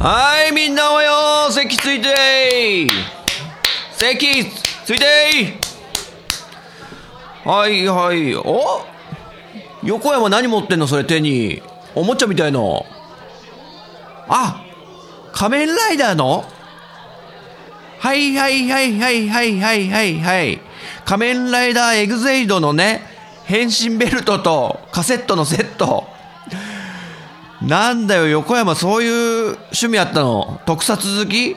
はいみんなおはよう。席ついて。席ついてはいはい。お？横山何持ってんのそれ手に？おもちゃみたいの。あ仮面ライダーの？はいはいはいはいはいはいはいはい。仮面ライダーエグゼイドのね変身ベルトとカセットのセット。なんだよ横山そういう趣味あったの？特撮好き？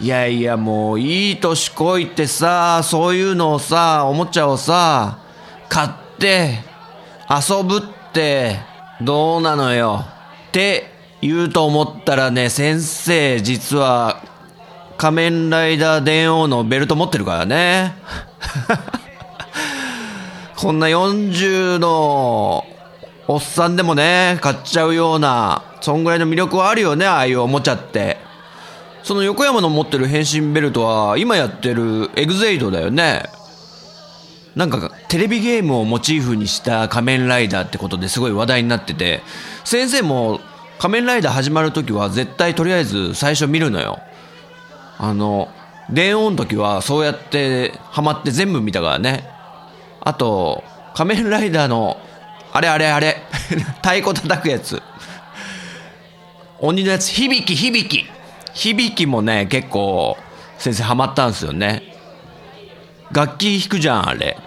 いやいやもういい年こいてさそういうのをさおもちゃをさ買って遊ぶってどうなのよ？って言うと思ったらね先生実は仮面ライダー電王のベルト持ってるからね。こんな40のおっさんでもね買っちゃうようなそんぐらいの魅力はあるよねああいうおもちゃって。その横山の持ってる変身ベルトは今やってるエグゼイドだよね。なんかテレビゲームをモチーフにした仮面ライダーってことですごい話題になってて。先生も仮面ライダー始まる時は絶対とりあえず最初見るのよ。あの電音の時はそうやってハマって全部見たからね。あと仮面ライダーのあれあれあれ。太鼓叩くやつ。鬼のやつ響き響き。響きもね結構先生ハマったんですよね。楽器弾くじゃんあれ。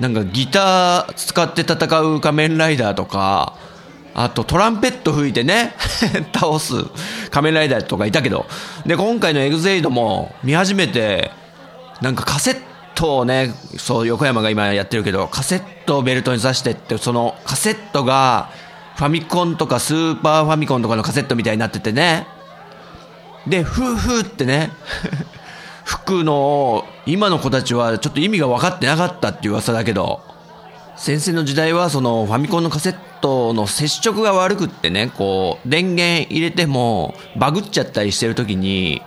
なんかギター使って戦う仮面ライダーとかあとトランペット吹いてね 倒す仮面ライダーとかいたけど。で今回のエグゼイドも見始めてなんかカセットをねそう横山が今やってるけどカセットをベルトに挿してってそのカセットがファミコンとかスーパーファミコンとかのカセットみたいになっててね。でフーフーってね 吹くのを今の子たちはちょっと意味が分かってなかったっていう噂だけど先生の時代はそのファミコンのカセットの接触が悪くってねこう電源入れてもバグっちゃったりしてる時に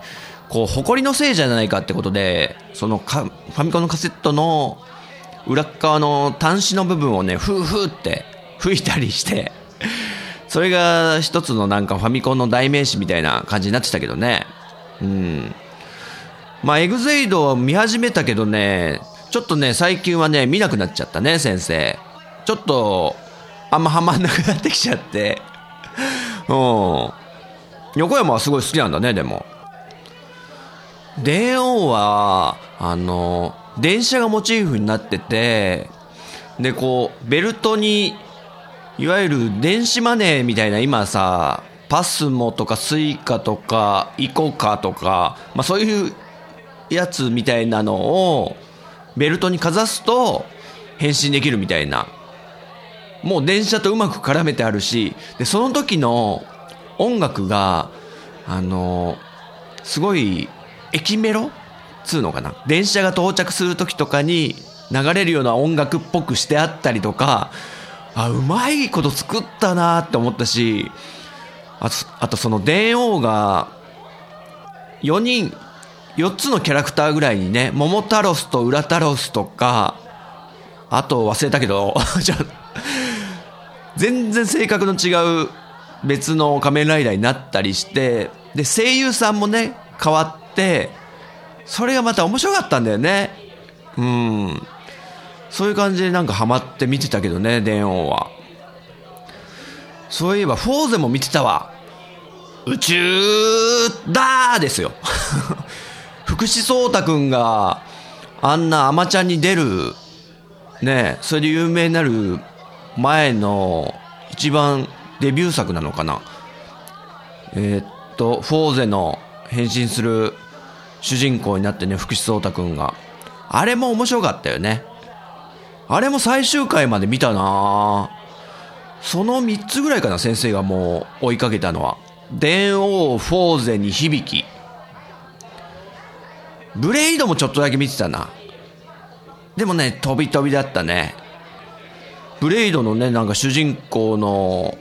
こう埃のせいじゃないかってことでそのかファミコンのカセットの裏側の端子の部分をねフーフーって吹いたりしてそれが一つのなんかファミコンの代名詞みたいな感じになってたけどね。うん。まあエグゼイドを見始めたけどねちょっとね最近はね見なくなっちゃったね先生。ちょっとあんまハマんなくなってきちゃって。うん。横山はすごい好きなんだねでも。電王はあの電車がモチーフになっててでこうベルトにいわゆる電子マネーみたいな今さパスモとかスイカとかイコカとか、まあ、そういうやつみたいなのをベルトにかざすと変身できるみたいな。もう電車とうまく絡めてあるしでその時の音楽があのすごい駅メロつうのかな？電車が到着する時とかに流れるような音楽っぽくしてあったりとかあうまいこと作ったなって思ったしあとあとその電王が4人4つのキャラクターぐらいにね桃太郎と裏太郎とかあと忘れたけど 全然性格の違う別の仮面ライダーになったりしてで声優さんもね変わってそれがまた面白かったんだよね。うん。そういう感じでなんかハマって見てたけどね電王は。そういえばフォーゼも見てたわ。宇宙だーですよ。福士蒼太くんがあんなアマちゃんに出るねそれで有名になる前の一番デビュー作なのかな。えーっとフォーゼの変身する主人公になってね福士蒼太くんが。あれも面白かったよね。あれも最終回まで見たな。その3つぐらいかな先生がもう追いかけたのは。電王フォーゼに響き。ブレイドもちょっとだけ見てたな。でもね飛び飛びだったね。ブレイドのねなんか主人公の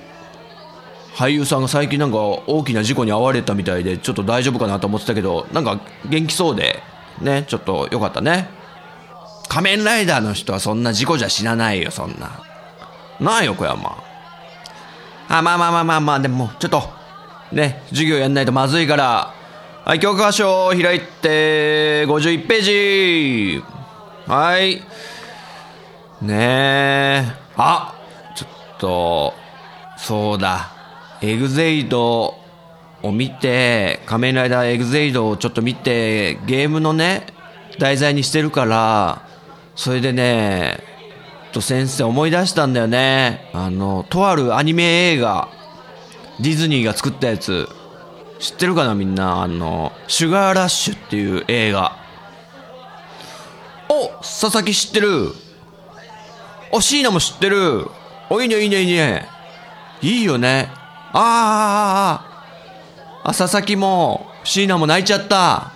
俳優さんが最近なんか大きな事故に遭われたみたいでちょっと大丈夫かなと思ってたけどなんか元気そうでねちょっと良かったね。仮面ライダーの人はそんな事故じゃ死なないよそんな。ない横山。あまあまあまあまあまあでもちょっとね授業やんないとまずいから。はい教科書を開いて51ページ。はい。ねえ。あちょっとそうだエグゼイドを見て仮面ライダーエグゼイドをちょっと見てゲームのね題材にしてるからそれでねと先生思い出したんだよね。あのとあるアニメ映画ディズニーが作ったやつ。知ってるかなみんな？あの「シュガーラッシュ」っていう映画。お佐々木知ってる。お椎名も知ってる。おいいねいいねいいね。いいよね。あーああああ佐々木も椎名も泣いちゃった。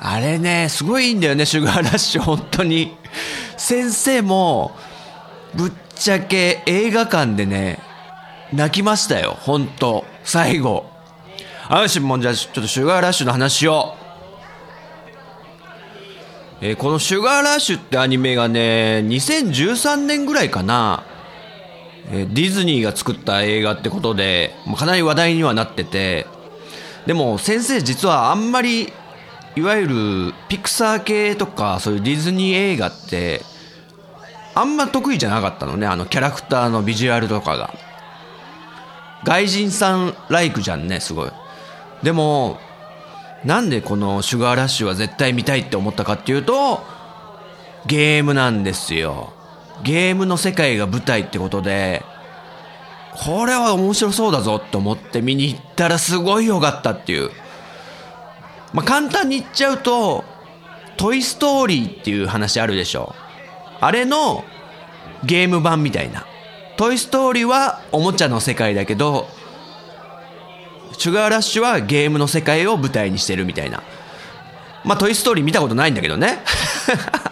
あれねすごいいいんだよねシュガーラッシュ本当に。先生もぶっちゃけ映画館でね泣きましたよ本当。最後。あよしもうじゃちょっとシュガーラッシュの話しよう。えーこの「シュガーラッシュ」ってアニメがね2013年ぐらいかな、えディズニーが作った映画ってことでまあかなり話題にはなっててでも先生実はあんまりいわゆるピクサー系とかそういうディズニー映画ってあんま得意じゃなかったのねあのキャラクターのビジュアルとかが。外人さんライクじゃんねすごい。でもなんでこのシュガーラッシュは絶対見たいって思ったかっていうとゲームなんですよ。ゲームの世界が舞台ってことでこれは面白そうだぞって思って見に行ったらすごい良かったっていうまあ簡単に言っちゃうと「トイ・ストーリー」っていう話あるでしょあれのゲーム版みたいな「トイ・ストーリー」はおもちゃの世界だけどシュガーラッシュはゲームの世界を舞台にしてるみたいな。まあ、トイ・ストーリー見たことないんだけどね。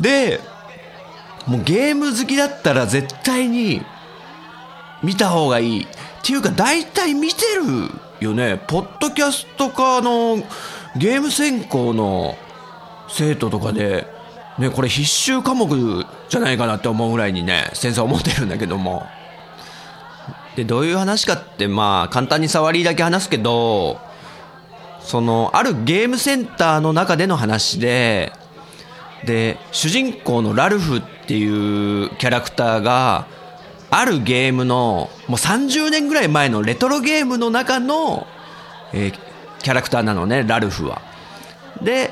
で、もうゲーム好きだったら絶対に見た方がいい。っていうか大体見てるよね。ポッドキャスト科のゲーム専攻の生徒とかで、ね、これ必修科目じゃないかなって思うぐらいにね、先生思ってるんだけども。でどういう話かってまあ簡単に触りだけ話すけどそのあるゲームセンターの中での話でで主人公のラルフっていうキャラクターがあるゲームのもう30年ぐらい前のレトロゲームの中の、えーキャラクターなのねラルフは。で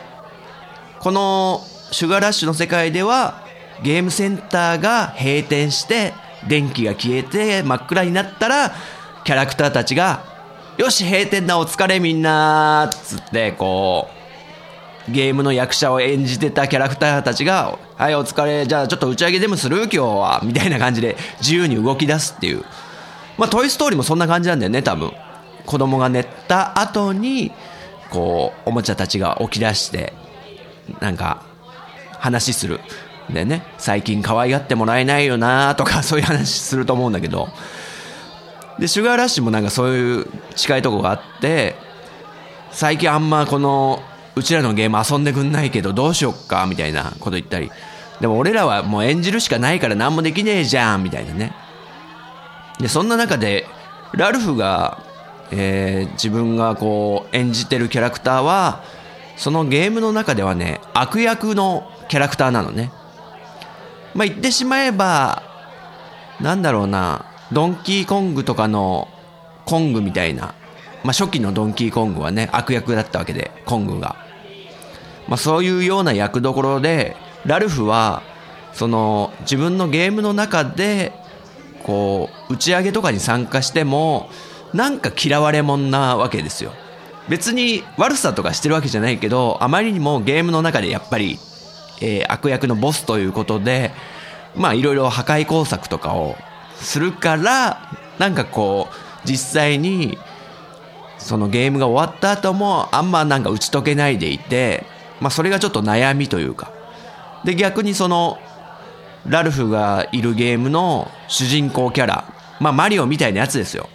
このシュガーラッシュの世界ではゲームセンターが閉店して電気が消えて真っ暗になったらキャラクターたちが「よし閉店だお疲れみんな」っつってこうゲームの役者を演じてたキャラクターたちが「はいお疲れじゃあちょっと打ち上げでもする？今日は」みたいな感じで自由に動き出すっていう。まあ「トイ・ストーリー」もそんな感じなんだよね多分。子供が寝た後にこうおもちゃたちが起き出してなんか話する。でね最近可愛がってもらえないよなとか そういう話すると思うんだけど。でシュガーラッシュもなんかそういう近いとこがあって最近あんまこのうちらのゲーム遊んでくんないけどどうしよっかみたいなこと言ったり。でも俺らはもう演じるしかないから何もできねえじゃんみたいなね。でそんな中でラルフが、えー自分がこう演じてるキャラクターはそのゲームの中ではね悪役のキャラクターなのね。まあ言ってしまえばなんだろうなドンキーコングとかのコングみたいな、まあ、初期のドンキーコングはね悪役だったわけでコングが、まあ、そういうような役どころでラルフはその自分のゲームの中でこう打ち上げとかに参加してもなんか嫌われ者なわけですよ。別に悪さとかしてるわけじゃないけどあまりにもゲームの中でやっぱり、えー、悪役のボスということでまあいろいろ破壊工作とかをするからなんかこう実際にそのゲームが終わった後もあんまなんか打ち解けないでいて、まあ、それがちょっと悩みというか。で逆にそのラルフがいるゲームの主人公キャラ、まあ、マリオみたいなやつですよ、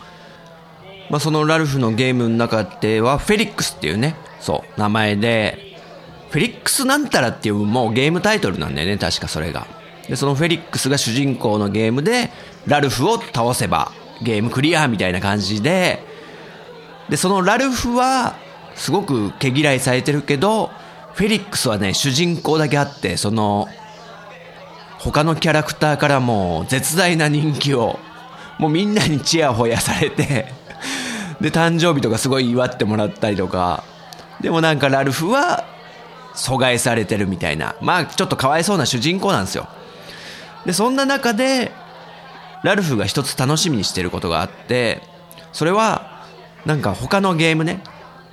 まあ、そのラルフのゲームの中ではフェリックスっていうねそう名前でフェリックスなんたらっていうもうゲームタイトルなんだよね確かそれが。でそのフェリックスが主人公のゲームでラルフを倒せばゲームクリアみたいな感じで。でそのラルフはすごく毛嫌いされてるけどフェリックスはね主人公だけあってその他のキャラクターからもう絶大な人気をもうみんなにチヤホヤされてで誕生日とかすごい祝ってもらったりとか。でもなんかラルフは阻害されてるみたいな。まあちょっとかわいそうな主人公なんですよ。でそんな中でラルフが一つ楽しみにしてることがあってそれはなんか他のゲームね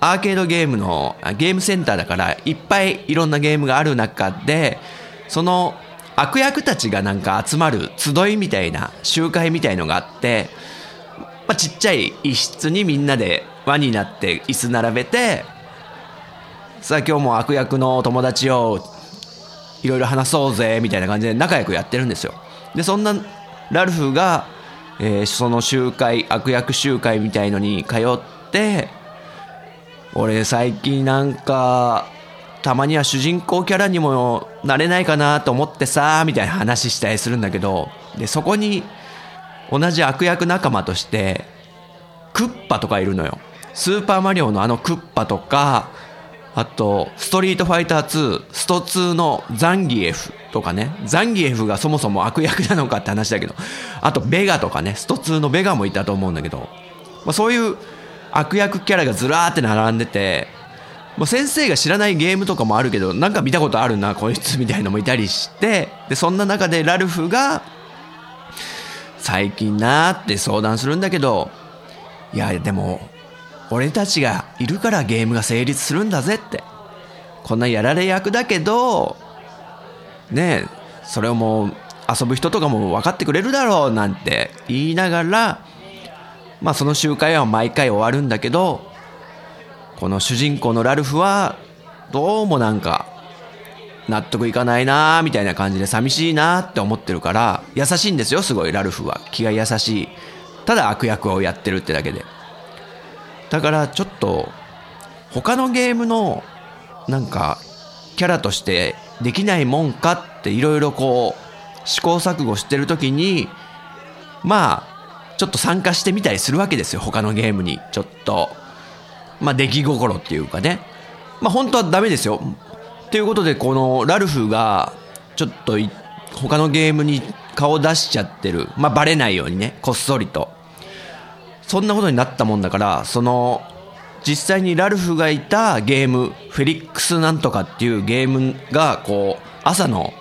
アーケードゲームのゲームセンターだからいっぱいいろんなゲームがある中でその悪役たちがなんか集まる集いみたいな集会みたいのがあって、まあ、ちっちゃい一室にみんなで輪になって椅子並べてさあ今日も悪役の友達をいろいろ話そうぜみたいな感じで仲良くやってるんですよ。でそんなラルフが、えー、その集会悪役集会みたいのに通って俺最近なんかたまには主人公キャラにもなれないかなと思ってさみたいな話したりするんだけどでそこに同じ悪役仲間としてクッパとかいるのよ。スーパーマリオのあのクッパとかあと、ストリートファイター2、スト2のザンギエフとかね、ザンギエフがそもそも悪役なのかって話だけど、あとベガとかね、スト2のベガもいたと思うんだけど、まあ、そういう悪役キャラがずらーって並んでて、まあ、先生が知らないゲームとかもあるけど、なんか見たことあるな、こいつみたいのもいたりして、で、そんな中でラルフが、最近なーって相談するんだけど、いや、でも、俺たちがいるからゲームが成立するんだぜってこんなやられ役だけどねえそれをもう遊ぶ人とかも分かってくれるだろうなんて言いながらまあその集会は毎回終わるんだけどこの主人公のラルフはどうもなんか納得いかないなーみたいな感じで寂しいなって思ってるから優しいんですよすごい。ラルフは。気が優しい。ただ悪役をやってるってだけで。だからちょっと他のゲームのなんかキャラとしてできないもんかっていろいろこう試行錯誤してる時にまあちょっと参加してみたりするわけですよ他のゲームに。ちょっと。まあ出来心っていうかね。まあ本当はダメですよ。ということでこのラルフがちょっと他のゲームに顔出しちゃってる。まあバレないようにね。こっそりと。そんなことになったもんだからその実際にラルフがいたゲームフェリックスなんとかっていうゲームがこう朝の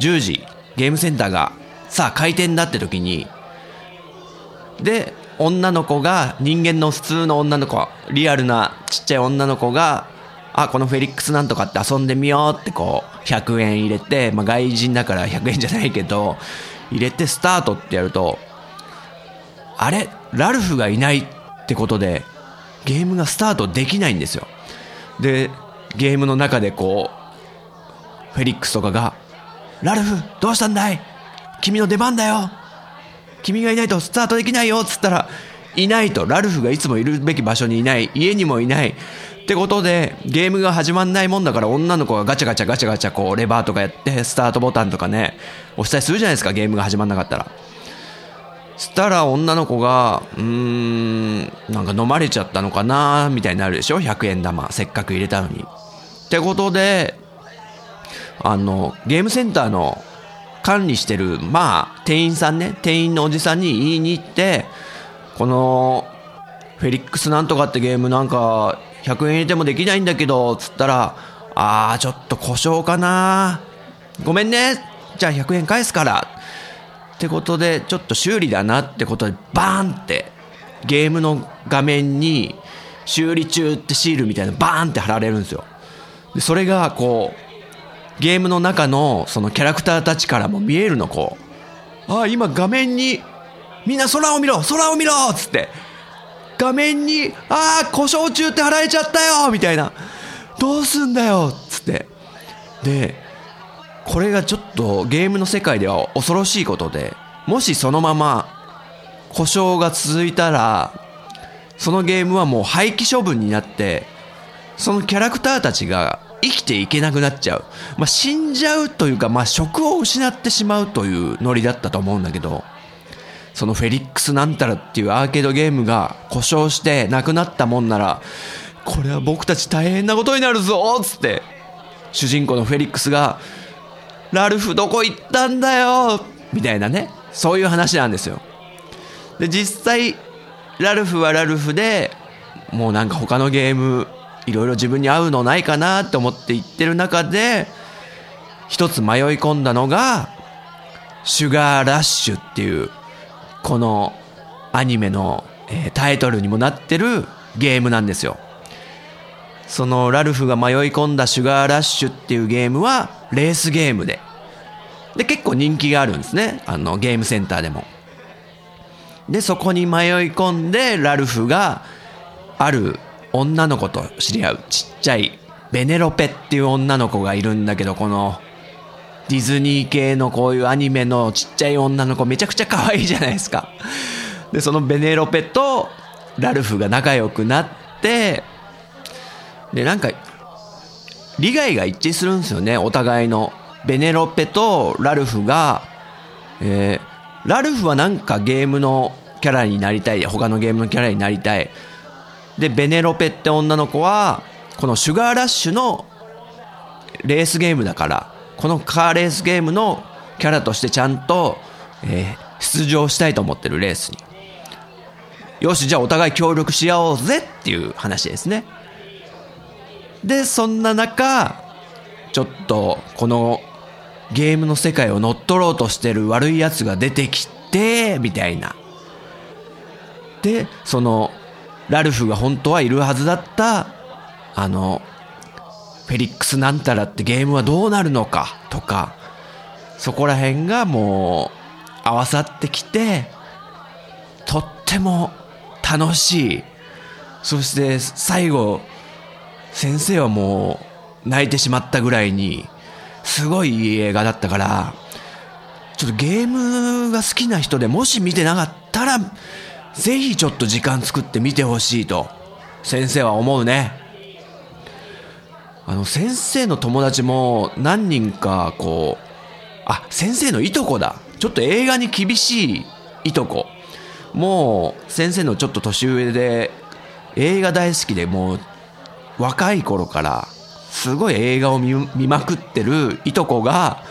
10時ゲームセンターがさあ開店だって時にで女の子が人間の普通の女の子リアルなちっちゃい女の子があこのフェリックスなんとかって遊んでみようってこう100円入れて、まあ、外人だから100円じゃないけど入れてスタートってやるとあれラルフがいないってことでゲームがスタートできないんですよ。でゲームの中でこうフェリックスとかが「ラルフどうしたんだい?君の出番だよ。君がいないとスタートできないよ」っつったらいないとラルフがいつもいるべき場所にいない家にもいないってことでゲームが始まんないもんだから女の子がガチャガチャガチャガチャこうレバーとかやってスタートボタンとかね押したりするじゃないですかゲームが始まんなかったらしたら女の子が、うーん、なんか飲まれちゃったのかなみたいになるでしょ ?100 円玉、せっかく入れたのに。ってことで、あの、ゲームセンターの管理してる、まあ、店員さんね、店員のおじさんに言いに行って、この、フェリックスなんとかってゲームなんか、100円入れてもできないんだけど、つったら、あー、ちょっと故障かなごめんね。じゃあ100円返すから。ってことでちょっと修理だなってことでバーンってゲームの画面に修理中ってシールみたいなバーンって貼られるんですよでそれがこうゲームの中のそのキャラクターたちからも見えるのこう。ああ今画面にみんな空を見ろ空を見ろっつって。画面にああ故障中って貼られちゃったよみたいな。どうすんだよっつって。でこれがちょっとゲームの世界では恐ろしいことでもしそのまま故障が続いたらそのゲームはもう廃棄処分になってそのキャラクターたちが生きていけなくなっちゃう、まあ、死んじゃうというか、まあ、職を失ってしまうというノリだったと思うんだけどそのフェリックスなんたらっていうアーケードゲームが故障してなくなったもんならこれは僕たち大変なことになるぞっつって主人公のフェリックスが「ラルフどこ行ったんだよ」みたいなねそういう話なんですよ。で実際ラルフはラルフでもうなんか他のゲームいろいろ自分に合うのないかなって思って行ってる中で一つ迷い込んだのがシュガーラッシュっていうこのアニメの、えー、タイトルにもなってるゲームなんですよ。そのラルフが迷い込んだシュガーラッシュっていうゲームはレースゲームで。で結構人気があるんですね。あのゲームセンターでも。でそこに迷い込んでラルフがある女の子と知り合うちっちゃいベネロペっていう女の子がいるんだけどこのディズニー系のこういうアニメのちっちゃい女の子めちゃくちゃ可愛いじゃないですか。でそのベネロペとラルフが仲良くなってでなんか利害が一致するんですよねお互いのベネロペとラルフが、えー、ラルフはなんかゲームのキャラになりたい他のゲームのキャラになりたい。でベネロペって女の子はこのシュガーラッシュのレースゲームだからこのカーレースゲームのキャラとしてちゃんと、えー、出場したいと思ってるレースに。よしじゃあお互い協力し合おうぜっていう話ですね。でそんな中ちょっとこのゲームの世界を乗っ取ろうとしてる悪いやつが出てきてみたいな。でそのラルフが本当はいるはずだったあのフェリックスなんたらってゲームはどうなるのかとかそこら辺がもう合わさってきてとっても楽しい。そして最後先生はもう泣いてしまったぐらいにすごいいい映画だったからちょっとゲームが好きな人でもし見てなかったらぜひちょっと時間作って見てほしいと先生は思うね。あの先生の友達も何人かこうあ先生のいとこだ。ちょっと映画に厳しいいとこ。もう先生のちょっと年上で映画大好きでもう若い頃からすごい映画を見まくってるいとこが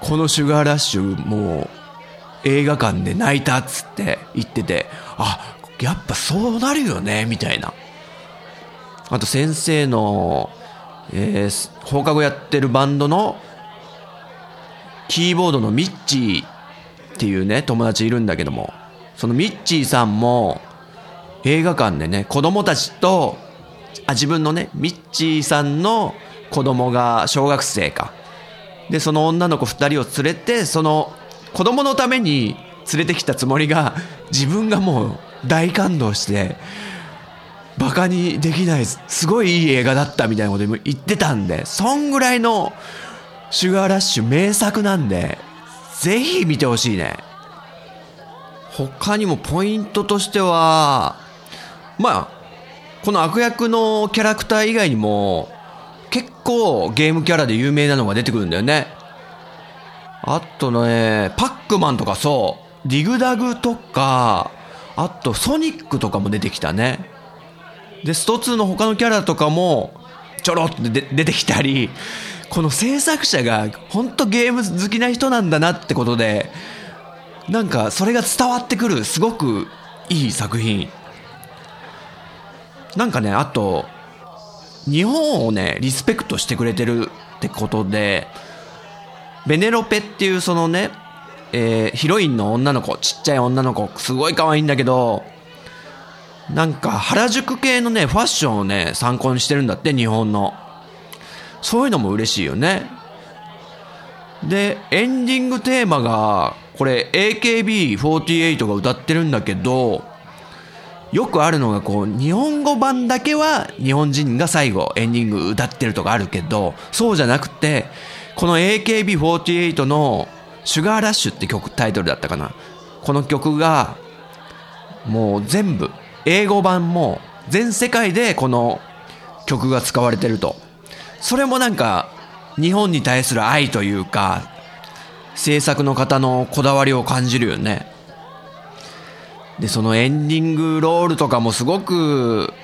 この「シュガーラッシュ」もう映画館で泣いたっつって言っててあやっぱそうなるよねみたいな。あと先生の、えー、放課後やってるバンドのキーボードのミッチーっていうね友達いるんだけどもそのミッチーさんも映画館でね子供たちとあ自分のねミッチーさんの子供が小学生か。でその女の子2人を連れてその子供のために連れてきたつもりが自分がもう大感動してバカにできないすごいいい映画だったみたいなこと言ってたんでそんぐらいのシュガーラッシュ名作なんでぜひ見てほしいね。他にもポイントとしてはまあこの悪役のキャラクター以外にも結構ゲームキャラで有名なのが出てくるんだよね。あとね、パックマンとかそう、ディグダグとか、あとソニックとかも出てきたね。で、スト2の他のキャラとかもちょろっと出てきたり、この制作者が本当ゲーム好きな人なんだなってことで、なんかそれが伝わってくるすごくいい作品。なんかね、あと、日本をね、リスペクトしてくれてるってことで、ベネロペっていうそのね、えーヒロインの女の子ちっちゃい女の子すごい可愛いんだけどなんか原宿系のねファッションをね参考にしてるんだって日本の。そういうのも嬉しいよね。でエンディングテーマがこれ AKB48 が歌ってるんだけどよくあるのがこう日本語版だけは日本人が最後エンディング歌ってるとかあるけどそうじゃなくてこの AKB48 の「シュガーラッシュって曲タイトルだったかな。この曲がもう全部英語版も全世界でこの曲が使われてると。それもなんか日本に対する愛というか制作の方のこだわりを感じるよね。でそのエンディングロールとかもすごく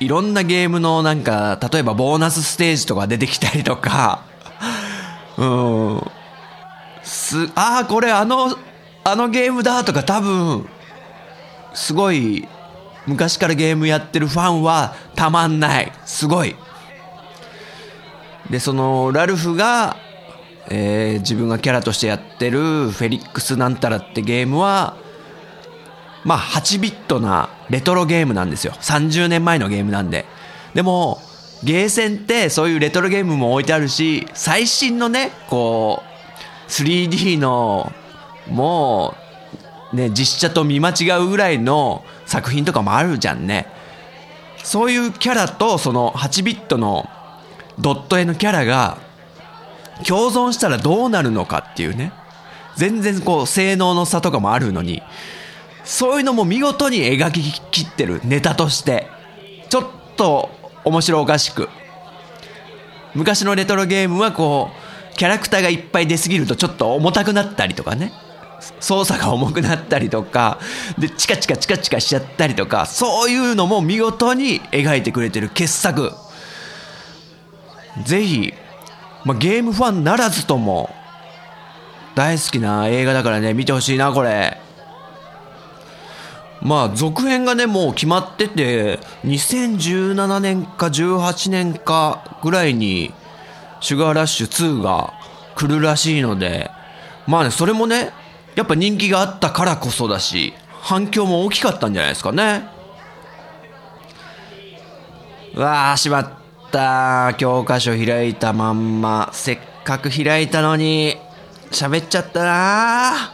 いろんなゲームのなんか例えばボーナスステージとか出てきたりとかうん。すああこれあのあのゲームだとか多分すごい昔からゲームやってるファンはたまんない。すごい。でそのラルフが、えー自分がキャラとしてやってるフェリックスなんたらってゲームはまあ8ビットなレトロゲームなんですよ。30年前のゲームなんで。でもゲーセンってそういうレトロゲームも置いてあるし最新のねこう 3D のもうね実写と見間違うぐらいの作品とかもあるじゃんね。そういうキャラとその8ビットのドット絵のキャラが共存したらどうなるのかっていうね。全然こう性能の差とかもあるのに。そういうのも見事に描ききってるネタとして。ちょっと面白おかしく。昔のレトロゲームはこうキャラクターがいっぱい出すぎるとちょっと重たくなったりとかね。操作が重くなったりとか。でチカチカチカチカしちゃったりとか。そういうのも見事に描いてくれてる傑作。ぜひ、まあ、ゲームファンならずとも大好きな映画だからね見てほしいなこれ。まあ続編がねもう決まってて2017年か18年かぐらいに「シュガーラッシュ2」が来るらしいのでまあねそれもねやっぱ人気があったからこそだし反響も大きかったんじゃないですかね。うわーしまった。教科書開いたまんませっかく開いたのに喋っちゃったな。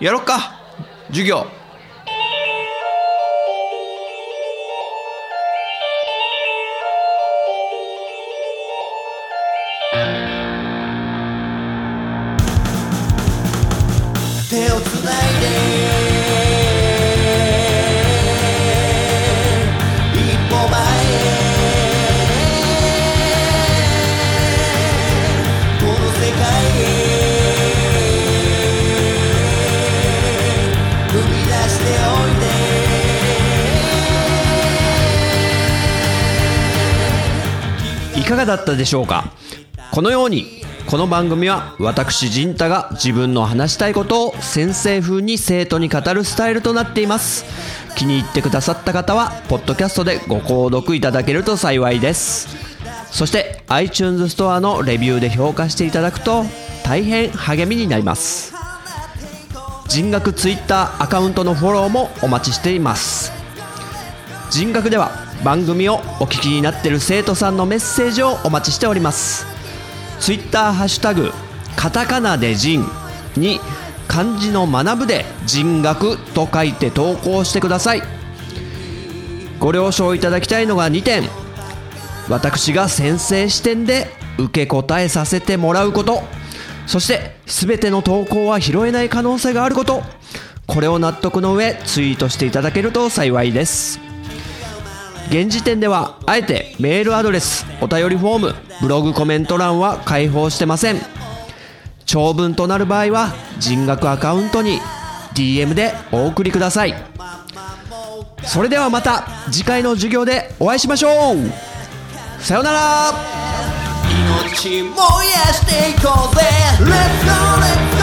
やろっか。授業。がだったでしょうか？このようにこの番組は私陣太が自分の話したいことを先生風に生徒に語るスタイルとなっています。気に入ってくださった方はポッドキャストでご購読いただけると幸いです。そして iTunes ストアのレビューで評価していただくと大変励みになります。人学 Twitter アカウントのフォローもお待ちしています。人格では番組をお聞きになってる生徒さんのメッセージをお待ちしております。ツイッターハッシュタグカタカナで人に漢字の学ぶで人学と書いて投稿してください。ご了承いただきたいのが2点。私が先生視点で受け答えさせてもらうこと。そして全ての投稿は拾えない可能性があること。これを納得の上ツイートしていただけると幸いです。現時点ではあえてメールアドレスお便りフォームブログコメント欄は開放してません。長文となる場合は人学アカウントに DM でお送りください。それではまた次回の授業でお会いしましょう。さようなら。命燃やしていこうぜ。Let's go, let's go.